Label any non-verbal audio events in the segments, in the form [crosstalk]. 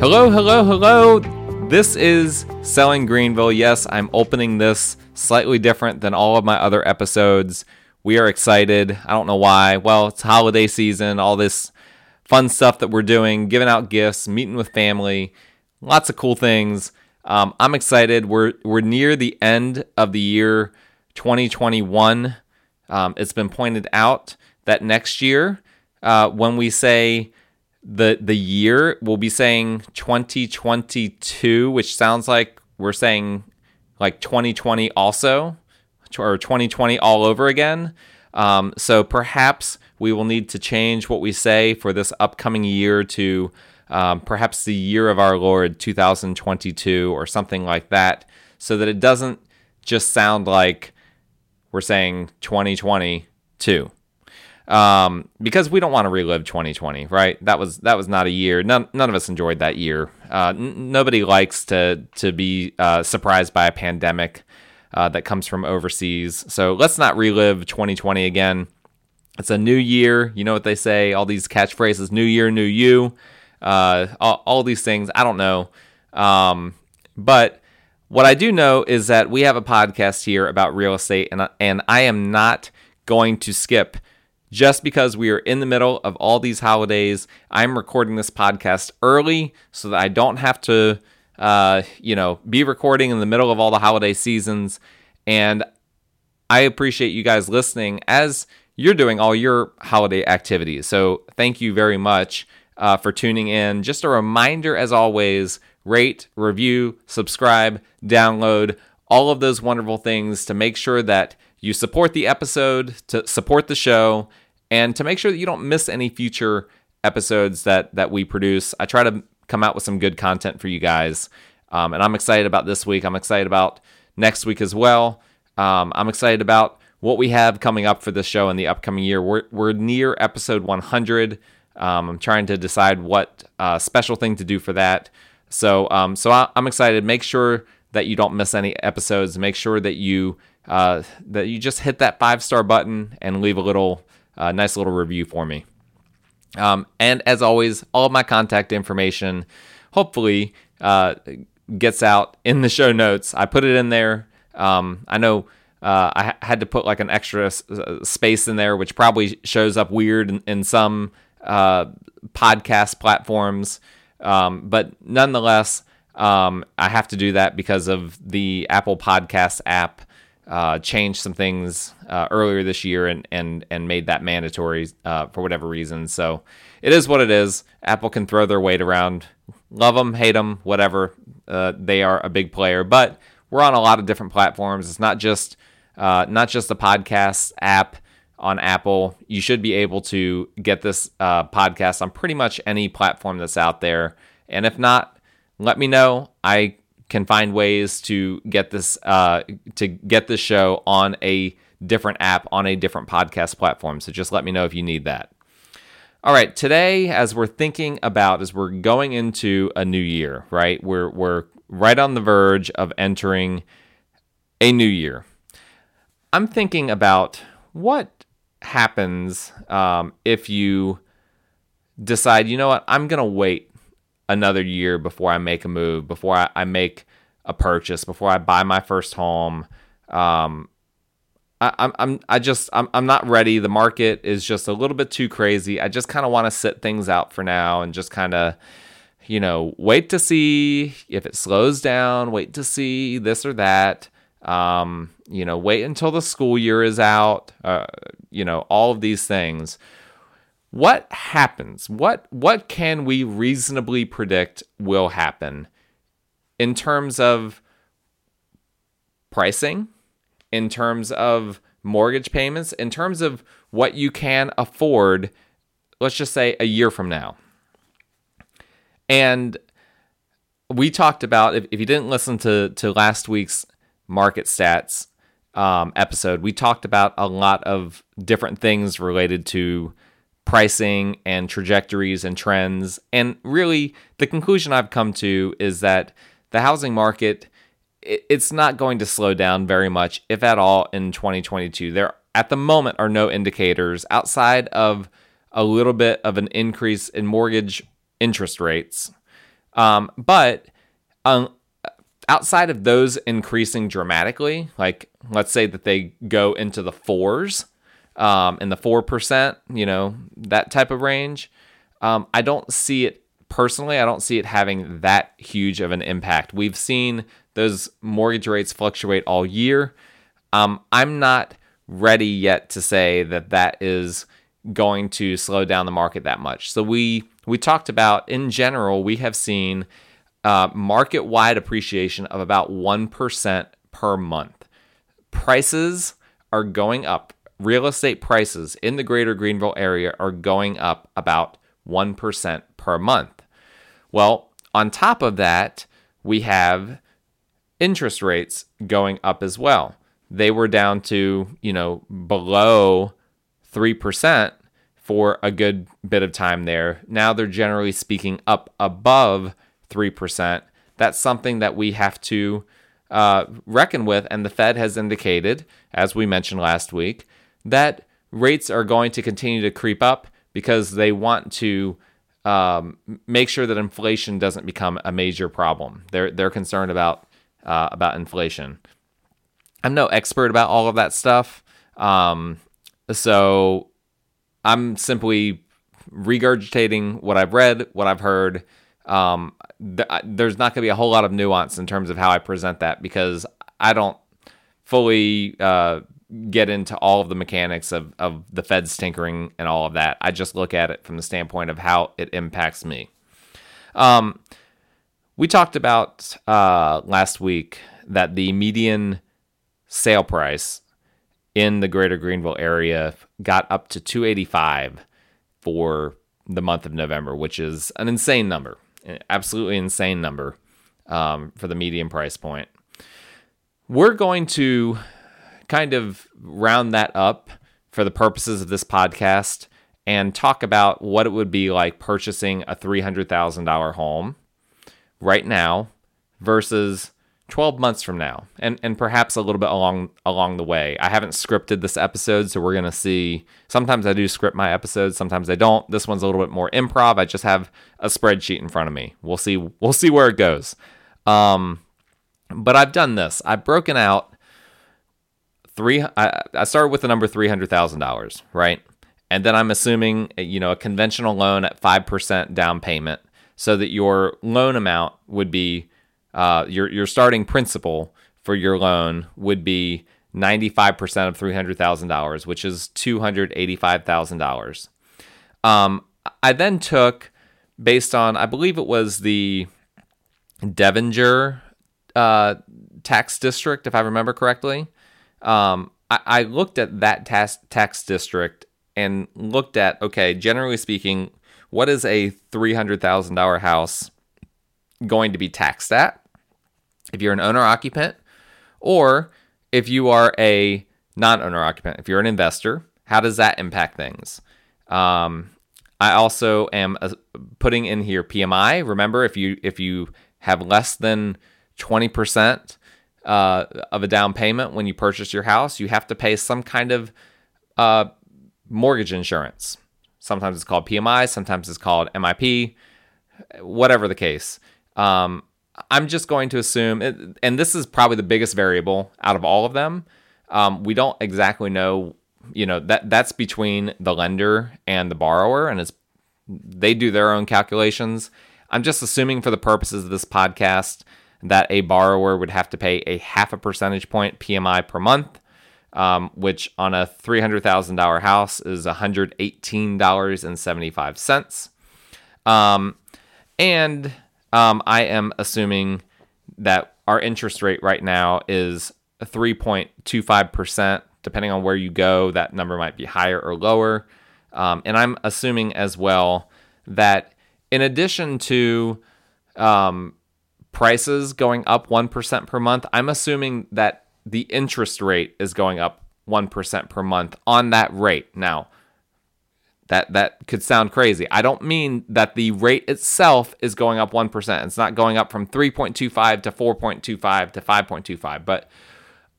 Hello, hello, hello. This is Selling Greenville. Yes, I'm opening this slightly different than all of my other episodes. We are excited. I don't know why. Well, it's holiday season, all this fun stuff that we're doing, giving out gifts, meeting with family, lots of cool things. Um, I'm excited. We're we're near the end of the year 2021. Um, it's been pointed out that next year, uh, when we say the the year we'll be saying 2022 which sounds like we're saying like 2020 also or 2020 all over again. Um, so perhaps we will need to change what we say for this upcoming year to um, perhaps the year of our lord 2022 or something like that so that it doesn't just sound like we're saying 2022 um, because we don't want to relive 2020, right? That was that was not a year. None none of us enjoyed that year. Uh, n- nobody likes to to be uh, surprised by a pandemic uh, that comes from overseas. So let's not relive 2020 again. It's a new year. You know what they say? All these catchphrases: "New year, new you." Uh, all, all, these things. I don't know, um, but what I do know is that we have a podcast here about real estate, and and I am not going to skip just because we are in the middle of all these holidays. I'm recording this podcast early so that I don't have to, uh, you know, be recording in the middle of all the holiday seasons. And I appreciate you guys listening as you're doing all your holiday activities. So thank you very much uh, for tuning in. Just a reminder, as always, rate, review, subscribe, download, all of those wonderful things to make sure that you support the episode, to support the show, and to make sure that you don't miss any future episodes that that we produce. I try to come out with some good content for you guys, um, and I'm excited about this week. I'm excited about next week as well. Um, I'm excited about what we have coming up for this show in the upcoming year. We're we're near episode 100. Um, I'm trying to decide what uh, special thing to do for that. So um, so I, am excited. Make sure that you don't miss any episodes. Make sure that you uh, that you just hit that five star button and leave a little uh, nice little review for me. Um, and as always, all of my contact information hopefully uh, gets out in the show notes. I put it in there. Um, I know uh, I had to put like an extra s- uh, space in there, which probably shows up weird in, in some uh, podcast platforms. Um, but nonetheless, um, I have to do that because of the Apple Podcast app uh, changed some things uh, earlier this year and and and made that mandatory uh, for whatever reason. So it is what it is. Apple can throw their weight around. Love them, hate them, whatever. Uh, they are a big player, but we're on a lot of different platforms. It's not just uh, not just the podcast app on Apple. You should be able to get this uh, podcast on pretty much any platform that's out there. And if not, let me know. I can find ways to get this uh, to get this show on a different app on a different podcast platform. So just let me know if you need that. All right, today as we're thinking about as we're going into a new year, right? We're we're right on the verge of entering a new year. I'm thinking about what happens um, if you decide, you know what, I'm gonna wait another year before I make a move, before I, I make a purchase, before I buy my first home. Um, I, I'm, I'm, I just, I'm, I'm not ready. The market is just a little bit too crazy. I just kind of want to sit things out for now and just kind of, you know, wait to see if it slows down, wait to see this or that. Um, you know, wait until the school year is out. Uh, you know, all of these things what happens? What what can we reasonably predict will happen in terms of pricing, in terms of mortgage payments, in terms of what you can afford, let's just say a year from now. And we talked about if, if you didn't listen to to last week's market stats um, episode, we talked about a lot of different things related to pricing and trajectories and trends. And really, the conclusion I've come to is that the housing market it's not going to slow down very much, if at all, in 2022. There, at the moment, are no indicators outside of a little bit of an increase in mortgage interest rates. Um, but um, outside of those increasing dramatically, like let's say that they go into the fours, um, in the four percent, you know, that type of range, um, I don't see it personally. I don't see it having that huge of an impact. We've seen those mortgage rates fluctuate all year. Um, I'm not ready yet to say that that is going to slow down the market that much. So we we talked about in general we have seen uh, market wide appreciation of about one percent per month. Prices are going up. Real estate prices in the greater Greenville area are going up about 1% per month. Well, on top of that, we have interest rates going up as well. They were down to, you know, below 3% for a good bit of time there. Now they're generally speaking up above 3%. That's something that we have to uh, reckon with. And the Fed has indicated, as we mentioned last week, that rates are going to continue to creep up because they want to um, make sure that inflation doesn't become a major problem. They're they're concerned about uh, about inflation. I'm no expert about all of that stuff, um, so I'm simply regurgitating what I've read, what I've heard. Um, th- there's not going to be a whole lot of nuance in terms of how I present that because I don't fully uh, get into all of the mechanics of, of the Fed's tinkering and all of that. I just look at it from the standpoint of how it impacts me. Um, we talked about uh, last week that the median sale price in the greater Greenville area got up to 285 for the month of November, which is an insane number, an absolutely insane number um, for the median price point. We're going to kind of round that up for the purposes of this podcast and talk about what it would be like purchasing a $300,000 home right now versus 12 months from now and and perhaps a little bit along along the way. I haven't scripted this episode so we're going to see sometimes I do script my episodes, sometimes I don't. This one's a little bit more improv. I just have a spreadsheet in front of me. We'll see we'll see where it goes. Um but I've done this. I've broken out three. I, I started with the number three hundred thousand dollars, right? And then I'm assuming you know a conventional loan at five percent down payment, so that your loan amount would be uh, your your starting principal for your loan would be ninety five percent of three hundred thousand dollars, which is two hundred eighty five thousand dollars. Um, I then took based on I believe it was the Devinger uh, tax district, if I remember correctly um, I, I looked at that tax, tax district and looked at okay, generally speaking, what is a three hundred thousand dollar house going to be taxed at? If you're an owner occupant, or if you are a non owner occupant, if you're an investor, how does that impact things? Um, I also am uh, putting in here PMI. Remember, if you if you have less than twenty percent uh, of a down payment when you purchase your house, you have to pay some kind of uh, mortgage insurance. Sometimes it's called PMI, sometimes it's called MIP, whatever the case. Um, I'm just going to assume, and this is probably the biggest variable out of all of them. Um, we don't exactly know, you know, that that's between the lender and the borrower, and it's they do their own calculations. I'm just assuming for the purposes of this podcast that a borrower would have to pay a half a percentage point PMI per month, um, which on a $300,000 house is $118.75. Um, and um, I am assuming that our interest rate right now is 3.25%. Depending on where you go, that number might be higher or lower. Um, and I'm assuming as well that in addition to um, prices going up 1% per month, I'm assuming that the interest rate is going up 1% per month on that rate. Now, that that could sound crazy. I don't mean that the rate itself is going up 1%. It's not going up from 3.25 to 4.25 to 5.25, but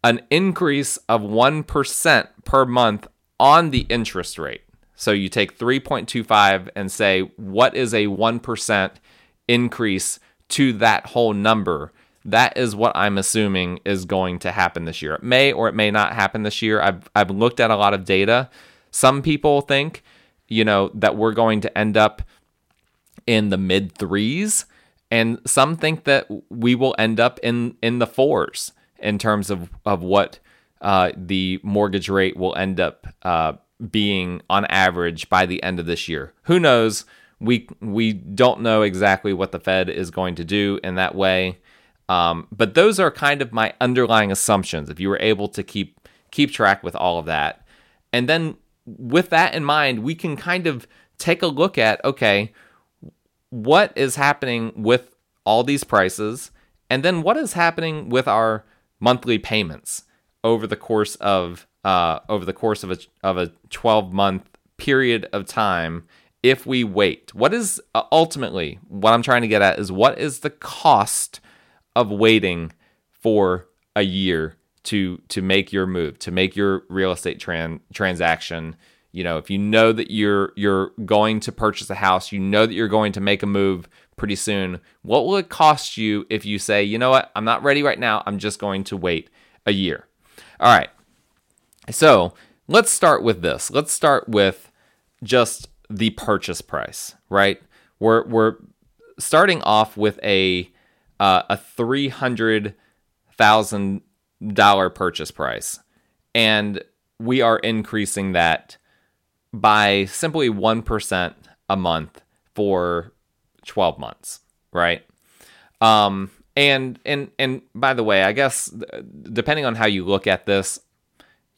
an increase of 1% per month on the interest rate. So you take 3.25 and say what is a 1% increase to that whole number. That is what I'm assuming is going to happen this year. It may or it may not happen this year. I've I've looked at a lot of data. Some people think, you know, that we're going to end up in the mid threes, and some think that we will end up in in the fours in terms of of what uh, the mortgage rate will end up uh, being on average by the end of this year. Who knows? We we don't know exactly what the Fed is going to do in that way, um, but those are kind of my underlying assumptions. If you were able to keep keep track with all of that, and then with that in mind, we can kind of take a look at okay, what is happening with all these prices, and then what is happening with our monthly payments over the course of uh, over the course of a of a 12 month period of time if we wait. What is uh, ultimately what I'm trying to get at is what is the cost of waiting for a year to to make your move, to make your real estate tran- transaction. You know, if you know that you're you're going to purchase a house, you know that you're going to make a move pretty soon. What will it cost you if you say, "You know what? I'm not ready right now. I'm just going to wait a year." All right. So, let's start with this. Let's start with just the purchase price, right? We're we're starting off with a uh, a three hundred thousand dollar purchase price, and we are increasing that by simply one percent a month for twelve months, right? Um, and and and by the way, I guess depending on how you look at this,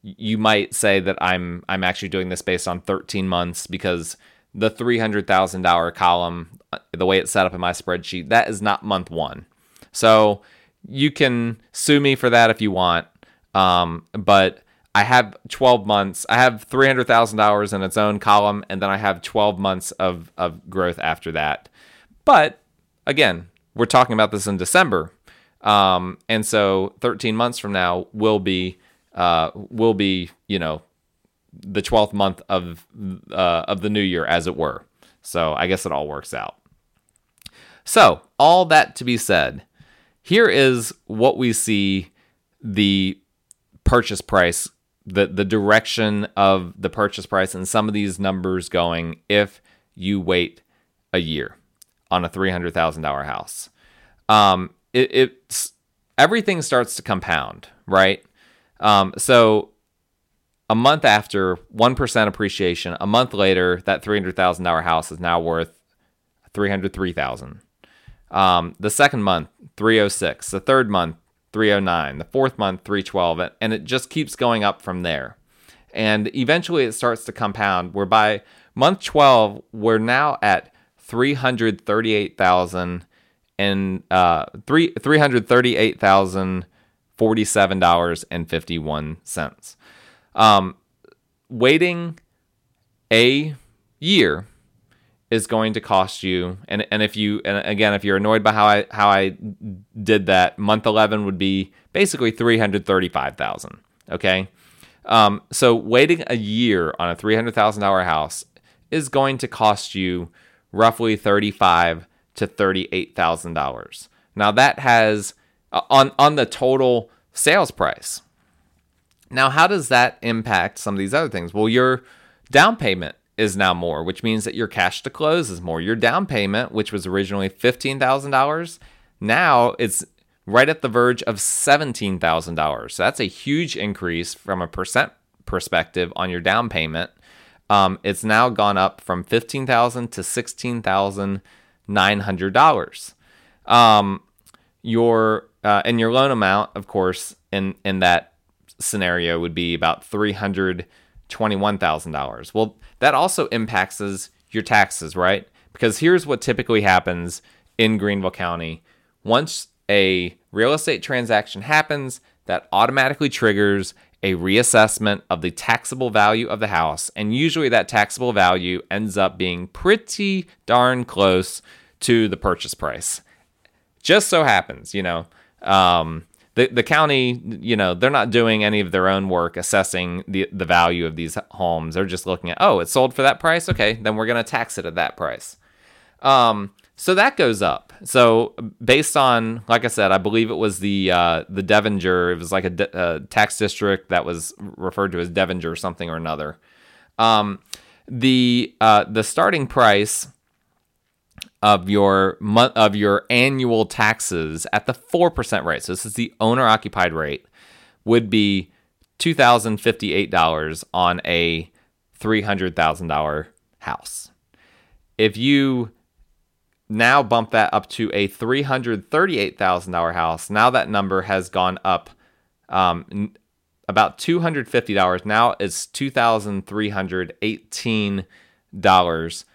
you might say that I'm I'm actually doing this based on 13 months because the $300,000 column, uh, the way it's set up in my spreadsheet, that is not month one. So you can sue me for that if you want. Um, but I have 12 months. I have $300,000 in its own column, and then I have 12 months of, of growth after that. But again, we're talking about this in December. Um, and so 13 months from now will be uh, will be, you know, the 12th month of uh, of the new year, as it were. So I guess it all works out. So all that to be said, here is what we see the purchase price, the the direction of the purchase price, and some of these numbers going if you wait a year on a three hundred thousand dollar house. Um, it, it's everything starts to compound, right? Um, so a month after 1% appreciation, a month later, that $300,000 house is now worth 303,000. Um, the second month, 306. The third month, 309. The fourth month, 312. And it just keeps going up from there. And eventually it starts to compound where by month 12, we're now at 338,000 and uh, 3, 338,000 $47.51. Um, waiting a year is going to cost you and and if you and again if you're annoyed by how I how I did that month 11 would be basically 335,000 okay um, so waiting a year on a $300,000 house is going to cost you roughly 35 to $38,000 now that has on on the total sales price. Now, how does that impact some of these other things? Well, your down payment is now more, which means that your cash to close is more. Your down payment, which was originally $15,000, now it's right at the verge of $17,000. So that's a huge increase from a percent perspective on your down payment. Um, it's now gone up from $15,000 to $16,900. Um, your uh, and your loan amount, of course, in in that scenario would be about three hundred twenty-one thousand dollars. Well, that also impacts your taxes, right? Because here's what typically happens in Greenville County: once a real estate transaction happens, that automatically triggers a reassessment of the taxable value of the house, and usually that taxable value ends up being pretty darn close to the purchase price. Just so happens, you know, um, the the county, you know, they're not doing any of their own work assessing the the value of these homes. They're just looking at, oh, it sold for that price. Okay, then we're gonna tax it at that price. Um, so that goes up. So based on, like I said, I believe it was the uh, the Devinger. It was like a, de- tax district that was referred to as Devinger or something or another. Um, the uh, the starting price of your month of your annual taxes at the four percent rate. So this is the owner occupied rate would be two thousand fifty eight dollars on a three hundred thousand dollar house. If you now bump that up to a $338,000 house. Now that number has gone up um, about $250. Now it's $2,318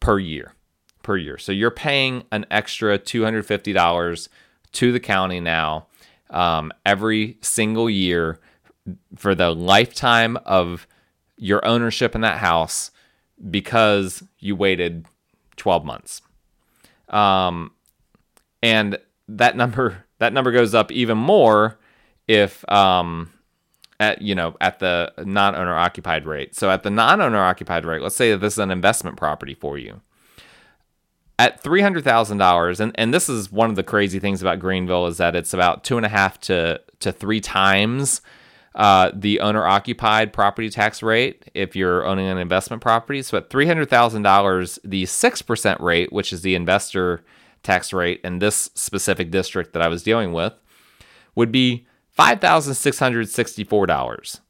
per year. Per year. So you're paying an extra $250 to the county now um, every single year for the lifetime of your ownership in that house because you waited 12 months. Um, and that number [laughs] that number goes up even more if um, at you know at the non-owner occupied rate. So at the non-owner occupied rate, let's say that this is an investment property for you. At three hundred thousand dollars, and and this is one of the crazy things about Greenville is that it's about two and a half to to three times uh, the owner occupied property tax rate if you're owning an investment property. So at $300,000, the 6% rate, which is the investor tax rate in this specific district that I was dealing with, would be $5,664.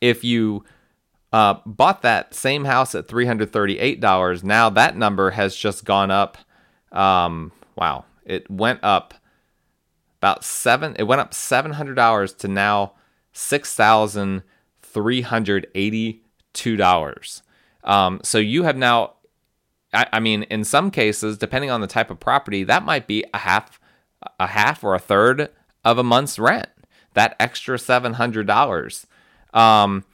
If you uh, bought that same house at $338, now that number has just gone up. Um, wow, it went up about seven. It went up seven hundred dollars to now $6,382. Um, so you have now, I, I mean, in some cases, depending on the type of property, that might be a half, a half or a third of a month's rent. That extra $700. Um,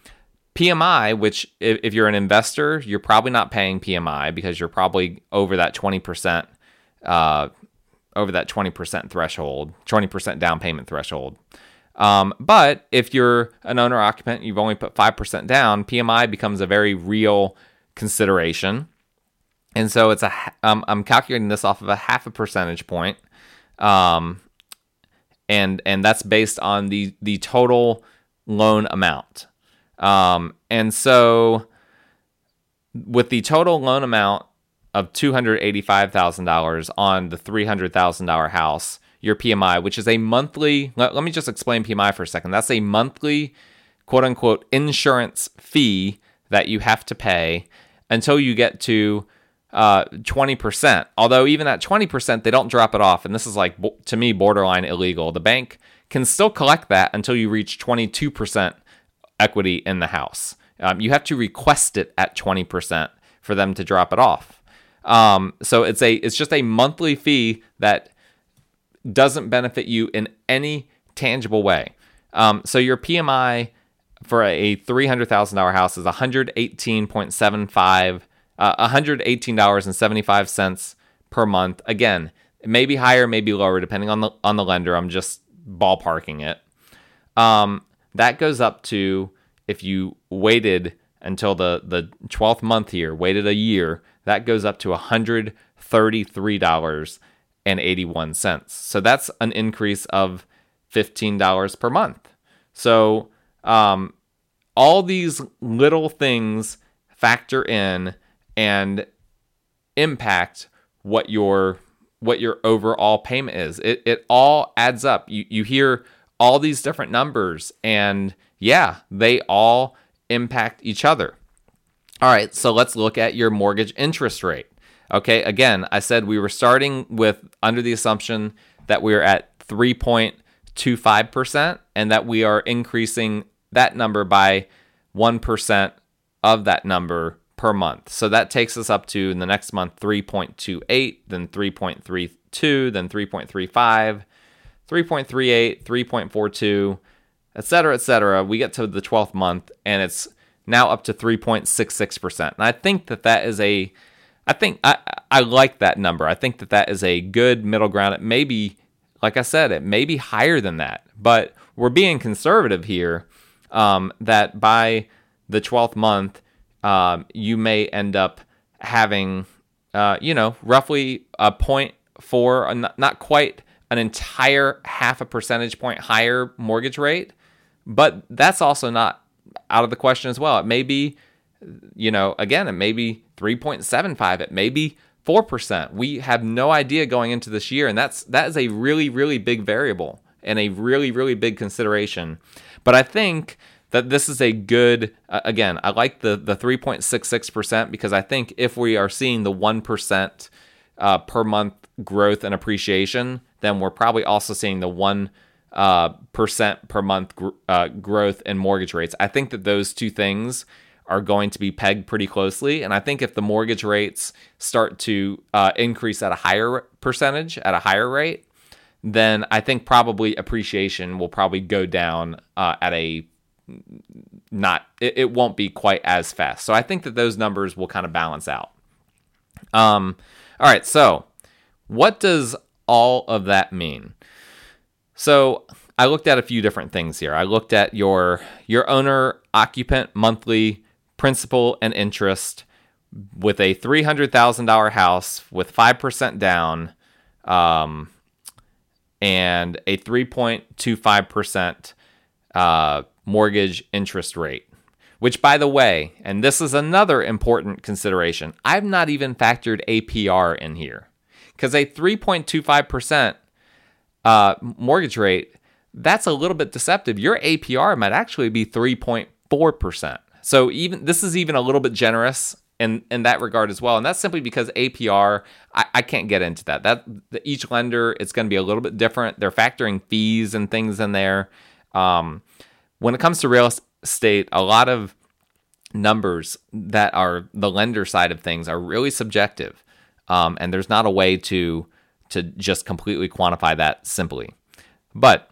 PMI, which if, if, you're an investor, you're probably not paying PMI because you're probably over that 20%, uh, over that 20% threshold, 20% down payment threshold. Um, but if you're an owner occupant, you've only put 5% down, PMI becomes a very real consideration. And so it's a, um, I'm calculating this off of a half a percentage point. Um, and, and that's based on the, the total loan amount. Um, and so with the total loan amount of $285,000 on the $300,000 house, your PMI, which is a monthly. Let, let me just explain PMI for a second. That's a monthly, quote unquote, insurance fee that you have to pay until you get to uh, 20%. Although, even at 20%, they don't drop it off. And this is like, to me, borderline illegal. The bank can still collect that until you reach 22% equity in the house. Um, you have to request it at 20% for them to drop it off. Um, so it's a it's just a monthly fee that doesn't benefit you in any tangible way. Um, so your PMI for a $300,000 house is 118.75 uh, $118.75 per month. Again, it may be higher, maybe lower depending on the on the lender. I'm just ballparking it. Um, that goes up to if you waited until the the 12th month here, waited a year, that goes up to $133 and 81 cents. So that's an increase of $15 per month. So um, all these little things factor in and impact what your what your overall payment is. It it all adds up. You you hear all these different numbers and yeah, they all impact each other. All right, so let's look at your mortgage interest rate. Okay, again, I said we were starting with under the assumption that we are at 3.25% and that we are increasing that number by 1% of that number per month. So that takes us up to in the next month 3.28, then 3.32, then 3.35, 3.38, 3.42, etc., etc. We get to the 12th month and it's now up to 3.66%. And I think that that is a I think I, I like that number. I think that that is a good middle ground. It may be, like I said, it may be higher than that, but we're being conservative here. Um, that by the 12th month, um, you may end up having uh, you know, roughly a point four, not, not quite an entire half a percentage point higher mortgage rate, but that's also not out of the question as well. It may be, you know, again, it may be 3.75, it may be 4%. We have no idea going into this year, and that's that is a really, really big variable and a really, really big consideration. But I think that this is a good uh, again i like the the 3.66% because i think if we are seeing the 1% uh, per month growth and appreciation then we're probably also seeing the 1 uh, percent per month gr- uh, growth in mortgage rates i think that those two things are going to be pegged pretty closely and i think if the mortgage rates start to uh, increase at a higher percentage at a higher rate then i think probably appreciation will probably go down uh, at a not it, it won't be quite as fast. So I think that those numbers will kind of balance out. Um, all right, so what does all of that mean? So I looked at a few different things here. I looked at your your owner occupant monthly principal and interest with a three hundred thousand dollar house with five percent down, um, and a three point two five percent uh, mortgage interest rate. Which, by the way, and this is another important consideration, I've not even factored APR in here. Because a 3.25% uh, mortgage rate, that's a little bit deceptive. Your APR might actually be 3.4%. So even this is even a little bit generous in in that regard as well. And that's simply because APR, I, I can't get into that. That each lender, it's going to be a little bit different. They're factoring fees and things in there. Um, when it comes to real estate, a lot of numbers that are the lender side of things are really subjective, um, and there's not a way to to just completely quantify that simply. But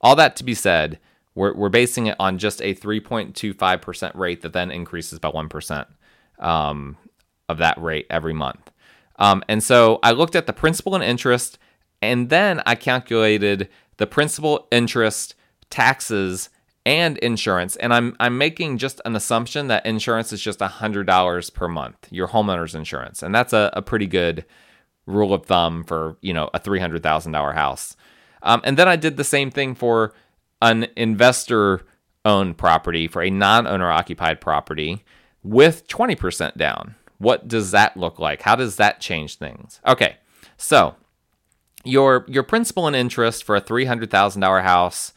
all that to be said, we're, we're basing it on just a 3.25% rate that then increases by 1% um, of that rate every month. Um, and so I looked at the principal and interest, and then I calculated the principal, interest, taxes, and insurance. And I'm I'm making just an assumption that insurance is just hundred dollars per month, your homeowner's insurance, and that's a, a pretty good rule of thumb for you know a three hundred thousand dollar house. Um, and then I did the same thing for an investor owned property for a non owner occupied property with twenty percent down. What does that look like? How does that change things? Okay, so your your principal and interest for a three hundred thousand dollar house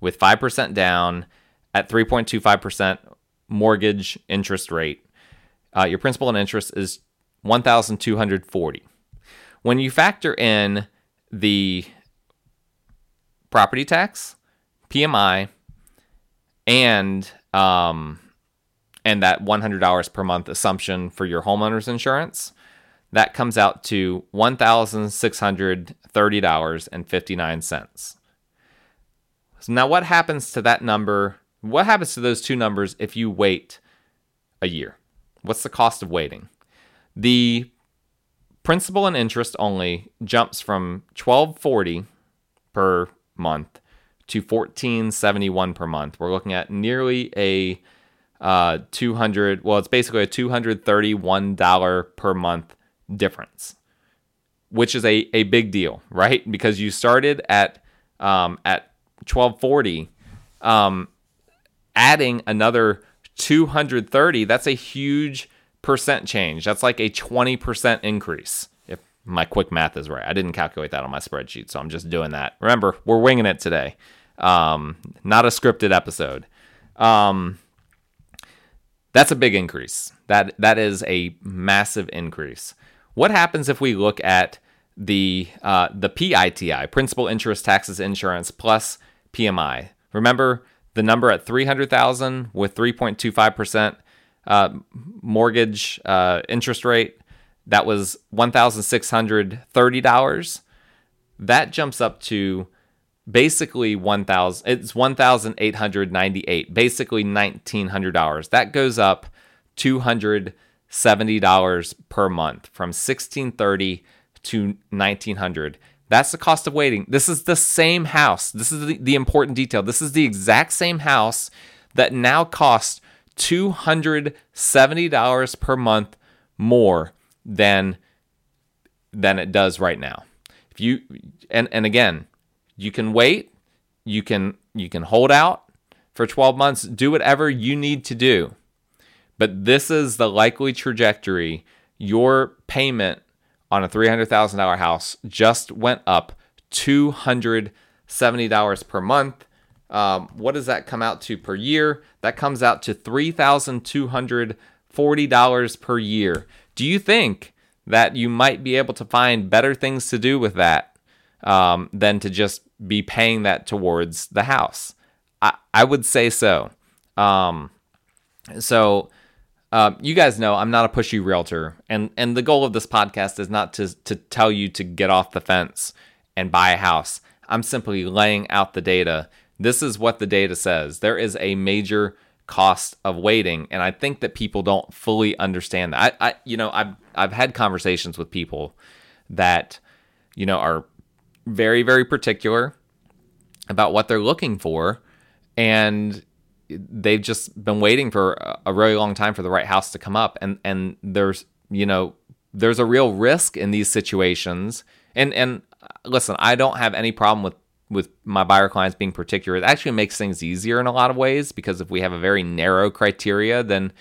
with 5% down at 3.25% mortgage interest rate. Uh, your principal and interest is 1240 When you factor in the property tax, PMI, and um, and that $100 per month assumption for your homeowner's insurance, that comes out to $1,630.59. So now what happens to that number? What happens to those two numbers if you wait a year? What's the cost of waiting? The principal and interest only jumps from 1240 per month to 1471 per month. We're looking at nearly a uh, 200 well it's basically a $231 per month difference which is a, a big deal right because you started at um, at 1240 um, adding another 230 that's a huge percent change. That's like a 20% increase if my quick math is right. I didn't calculate that on my spreadsheet so i'm just doing that. Remember we're winging it today. Um, not a scripted episode. Um, that's a big increase. That that is a massive increase. What happens if we look at the uh, the PITI, principal interest taxes insurance plus PMI. Remember the number at 300,000 with 3.25% uh, mortgage uh, interest rate. That was $1,630. That jumps up to basically 1000 it's 1898 basically $1900 that goes up $270 per month from 1630 to 1900 that's the cost of waiting. This is the same house. This is the, the important detail. This is the exact same house that now costs $270 per month more than than it does right now. If you and and again, you can wait, you can you can hold out for 12 months, do whatever you need to do. But this is the likely trajectory. Your payment on a $300,000 house just went up $270 per month. Um, what does that come out to per year? That comes out to $3,240 per year. Do you think that you might be able to find better things to do with that um, than to just be paying that towards the house? I, I would say so. Um, so, uh, you guys know I'm not a pushy realtor, and and the goal of this podcast is not to to tell you to get off the fence and buy a house. I'm simply laying out the data. This is what the data says. There is a major cost of waiting, and I think that people don't fully understand that. I, I you know, I've I've had conversations with people that you know are very very particular about what they're looking for, and they've just been waiting for a really long time for the right house to come up, and and there's you know there's a real risk in these situations, and and listen, I don't have any problem with with my buyer clients being particular. It actually makes things easier in a lot of ways because if we have a very narrow criteria, then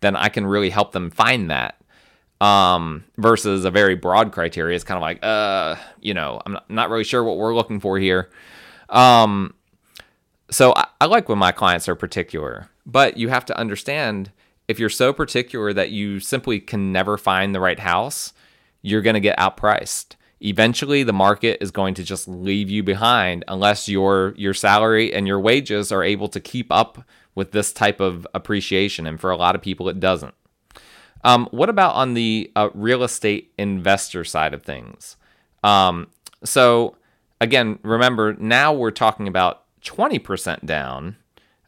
then I can really help them find that. Um, versus a very broad criteria, it's kind of like, uh, you know, I'm not, really sure what we're looking for here. Um, so I, I like when my clients are particular, but you have to understand if you're so particular that you simply can never find the right house, you're going to get outpriced. Eventually the market is going to just leave you behind unless your your salary and your wages are able to keep up with this type of appreciation and for a lot of people it doesn't. Um, what about on the uh, real estate investor side of things? Um, so again remember now we're talking about 20% down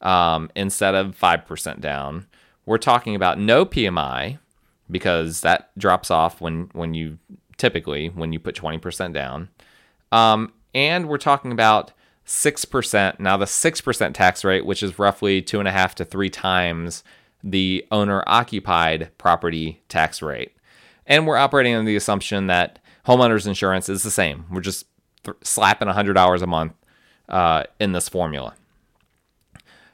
um, instead of 5% down we're talking about no pmi because that drops off when when you typically when you put 20% down. Um, and we're talking about 6%. Now, the 6% tax rate, which is roughly two and a half to three times the owner occupied property tax rate. And we're operating on the assumption that homeowners insurance is the same. We're just th- slapping $100 a month uh, in this formula.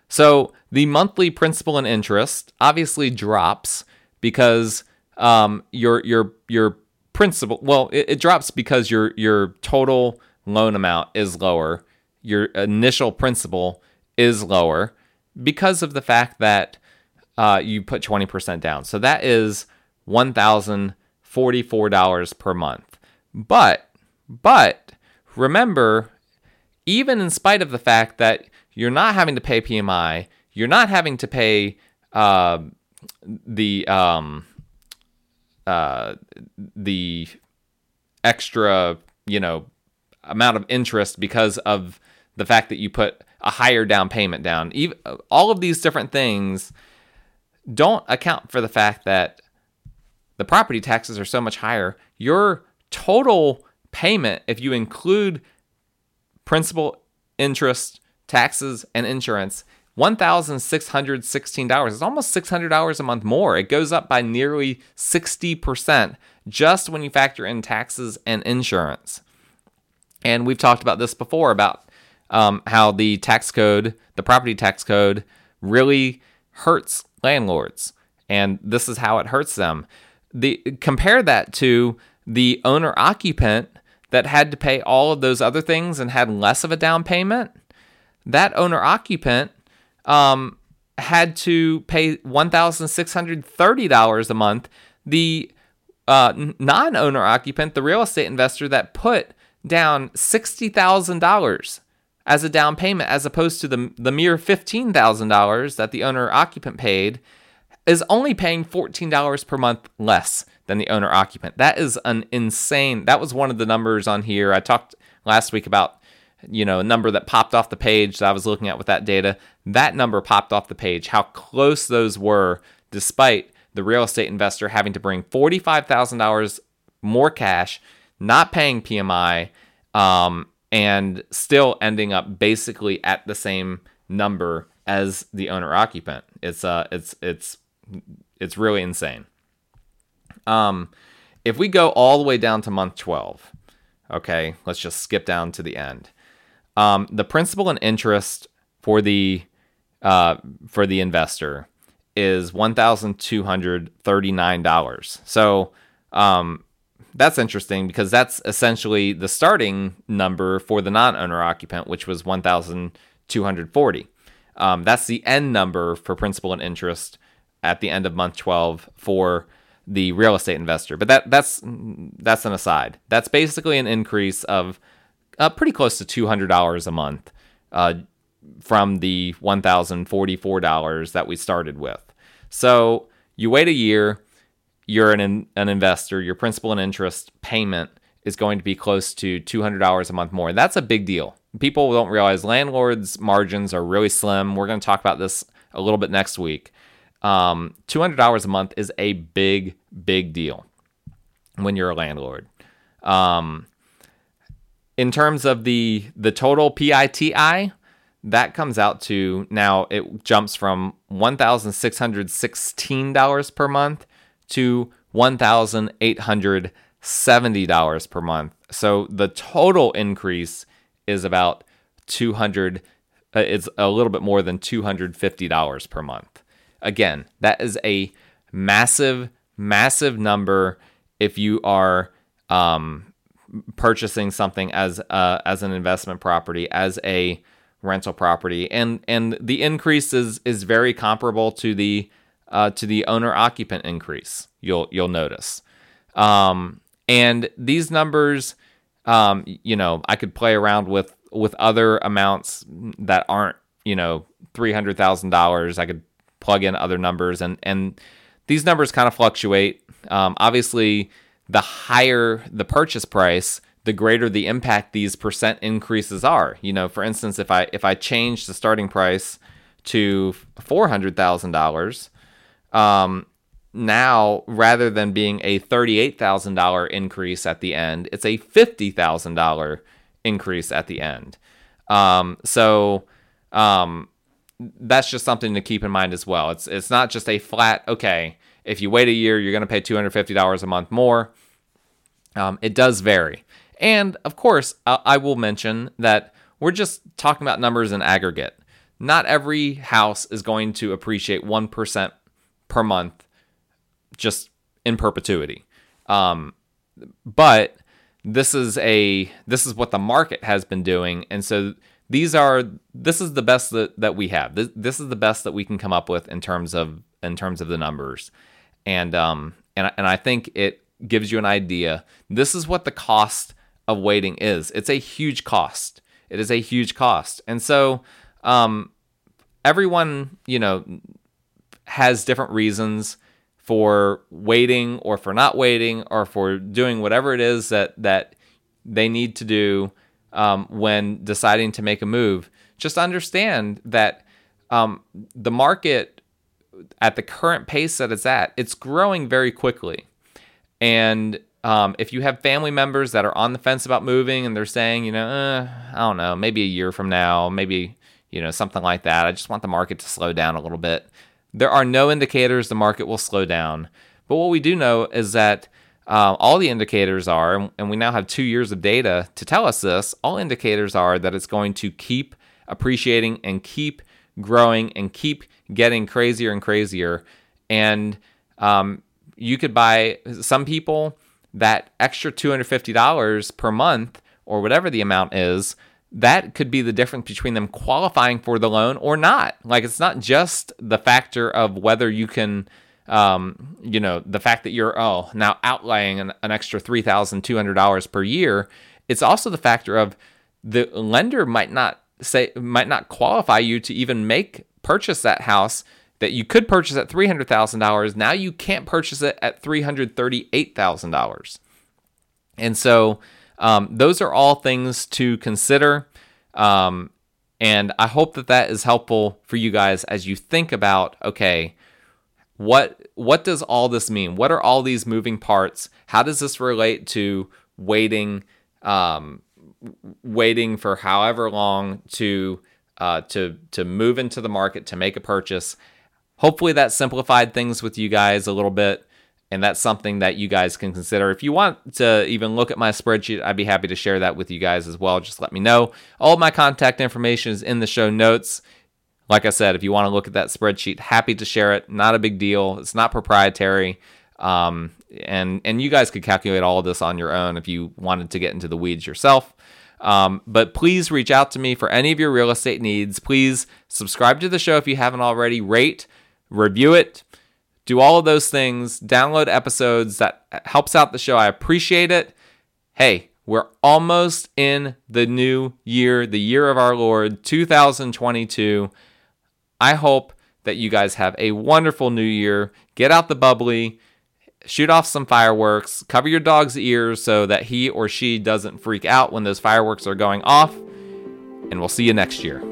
So the monthly principal and interest obviously drops because um, your your your principal well it, it, drops because your your total loan amount is lower. Your initial principal is lower because of the fact that uh, you put 20% down. So that is $1044 per month. But but remember even in spite of the fact that you're not having to pay pmi you're not having to pay uh, the um, uh, the extra, you know, amount of interest because of the fact that you put a higher down payment down. Even all of these different things don't account for the fact that the property taxes are so much higher. Your total payment, if you include principal, interest, taxes, and insurance, $1,616. It's almost $600 a month more. It goes up by nearly 60% just when you factor in taxes and insurance. And we've talked about this before about um, how the tax code, the property tax code, really hurts landlords. And this is how it hurts them. The compare that to the owner occupant that had to pay all of those other things and had less of a down payment. That owner occupant um, had to pay $1,630 a month. The uh, non owner occupant, the real estate investor that put down $60,000 as a down payment, as opposed to the, the mere $15,000 that the owner occupant paid, is only paying $14 per month less than the owner occupant. That is an insane. That was one of the numbers on here. I talked last week about you know, a number that popped off the page that I was looking at with that data, that number popped off the page, how close those were, despite the real estate investor having to bring $45,000 more cash, not paying PMI, um, and still ending up basically at the same number as the owner occupant. It's uh it's it's it's really insane. Um if we go all the way down to month 12, okay, let's just skip down to the end. Um, the principal and interest for the uh, for the investor is one thousand two hundred thirty nine dollars. So um, that's interesting because that's essentially the starting number for the non owner occupant, which was one thousand two hundred forty. Um, that's the end number for principal and interest at the end of month twelve for the real estate investor. But that that's that's an aside. That's basically an increase of uh, pretty close to two hundred dollars a month uh, from the one thousand forty four dollars that we started with. So you wait a year, you're an an investor. Your principal and interest payment is going to be close to two hundred dollars a month more. That's a big deal. People don't realize landlords' margins are really slim. We're going to talk about this a little bit next week um, $200 a month is a big, big deal when you're a landlord. Um, in terms of the the total PITI, that comes out to now it jumps from $1,616 per month to $1,870 per month. So the total increase is about 200 uh, it's a little bit more than $250 per month. Again, that is a massive, massive number if you are um, purchasing something as uh, as an investment property, as a rental property, and and the increase is is very comparable to the uh, to the owner occupant increase. You'll you'll notice, um, and these numbers, um, you know, I could play around with with other amounts that aren't you know three hundred thousand dollars. I could plug in other numbers, and and these numbers kind of fluctuate. Um, obviously, the higher the purchase price, the greater the impact these percent increases are. You know, for instance, if I if I change the starting price to four hundred thousand um, dollars, now rather than being a thirty-eight thousand dollar increase at the end, it's a fifty thousand dollar increase at the end. Um, so um, that's just something to keep in mind as well. It's it's not just a flat okay. If you wait a year, you're going to pay two hundred fifty dollars a month more. Um, it does vary, and of course, I, I will mention that we're just talking about numbers in aggregate. Not every house is going to appreciate one percent per month, just in perpetuity. Um, but this is a this is what the market has been doing, and so these are this is the best that, that we have. This, this is the best that we can come up with in terms of in terms of the numbers, and um and and I think it gives you an idea. This is what the cost of waiting is. It's a huge cost. It is a huge cost, and so um everyone you know has different reasons for waiting or for not waiting or for doing whatever it is that that they need to do um, when deciding to make a move, just understand that um, the market at the current pace that it's at, it's growing very quickly. And um, if you have family members that are on the fence about moving and they're saying, you know, eh, I don't know, maybe a year from now, maybe, you know, something like that, I just want the market to slow down a little bit. There are no indicators the market will slow down. But what we do know is that uh, all the indicators are, and we now have two years of data to tell us this, all indicators are that it's going to keep appreciating and keep growing and keep getting crazier and crazier. And um, you could buy some people that extra $250 per month or whatever the amount is. That could be the difference between them qualifying for the loan or not. Like, it's not just the factor of whether you can um, you know, the fact that you're oh now outlaying an, an extra three thousand two hundred dollars per year, it's also the factor of the lender might not say might not qualify you to even make purchase that house that you could purchase at three hundred thousand dollars. Now you can't purchase it at three hundred thirty eight thousand dollars, and so um, those are all things to consider. Um, and I hope that that is helpful for you guys as you think about okay what what does all this mean? What are all these moving parts? How does this relate to waiting um, waiting for however long to uh, to to move into the market to make a purchase? Hopefully that simplified things with you guys a little bit And that's something that you guys can consider. If you want to even look at my spreadsheet, I'd be happy to share that with you guys as well. Just let me know. All my contact information is in the show notes. Like I said, if you want to look at that spreadsheet, happy to share it. Not a big deal. It's not proprietary. Um, and and you guys could calculate all of this on your own if you wanted to get into the weeds yourself. Um, but please reach out to me for any of your real estate needs. Please subscribe to the show if you haven't already. Rate, review it, do all of those things. Download episodes that helps out the show. I appreciate it. Hey, we're almost in the new year, the year of our Lord, 2022. I hope that you guys have a wonderful new year. Get out the bubbly, shoot off some fireworks, cover your dog's ears so that he or she doesn't freak out when those fireworks are going off, and we'll see you next year.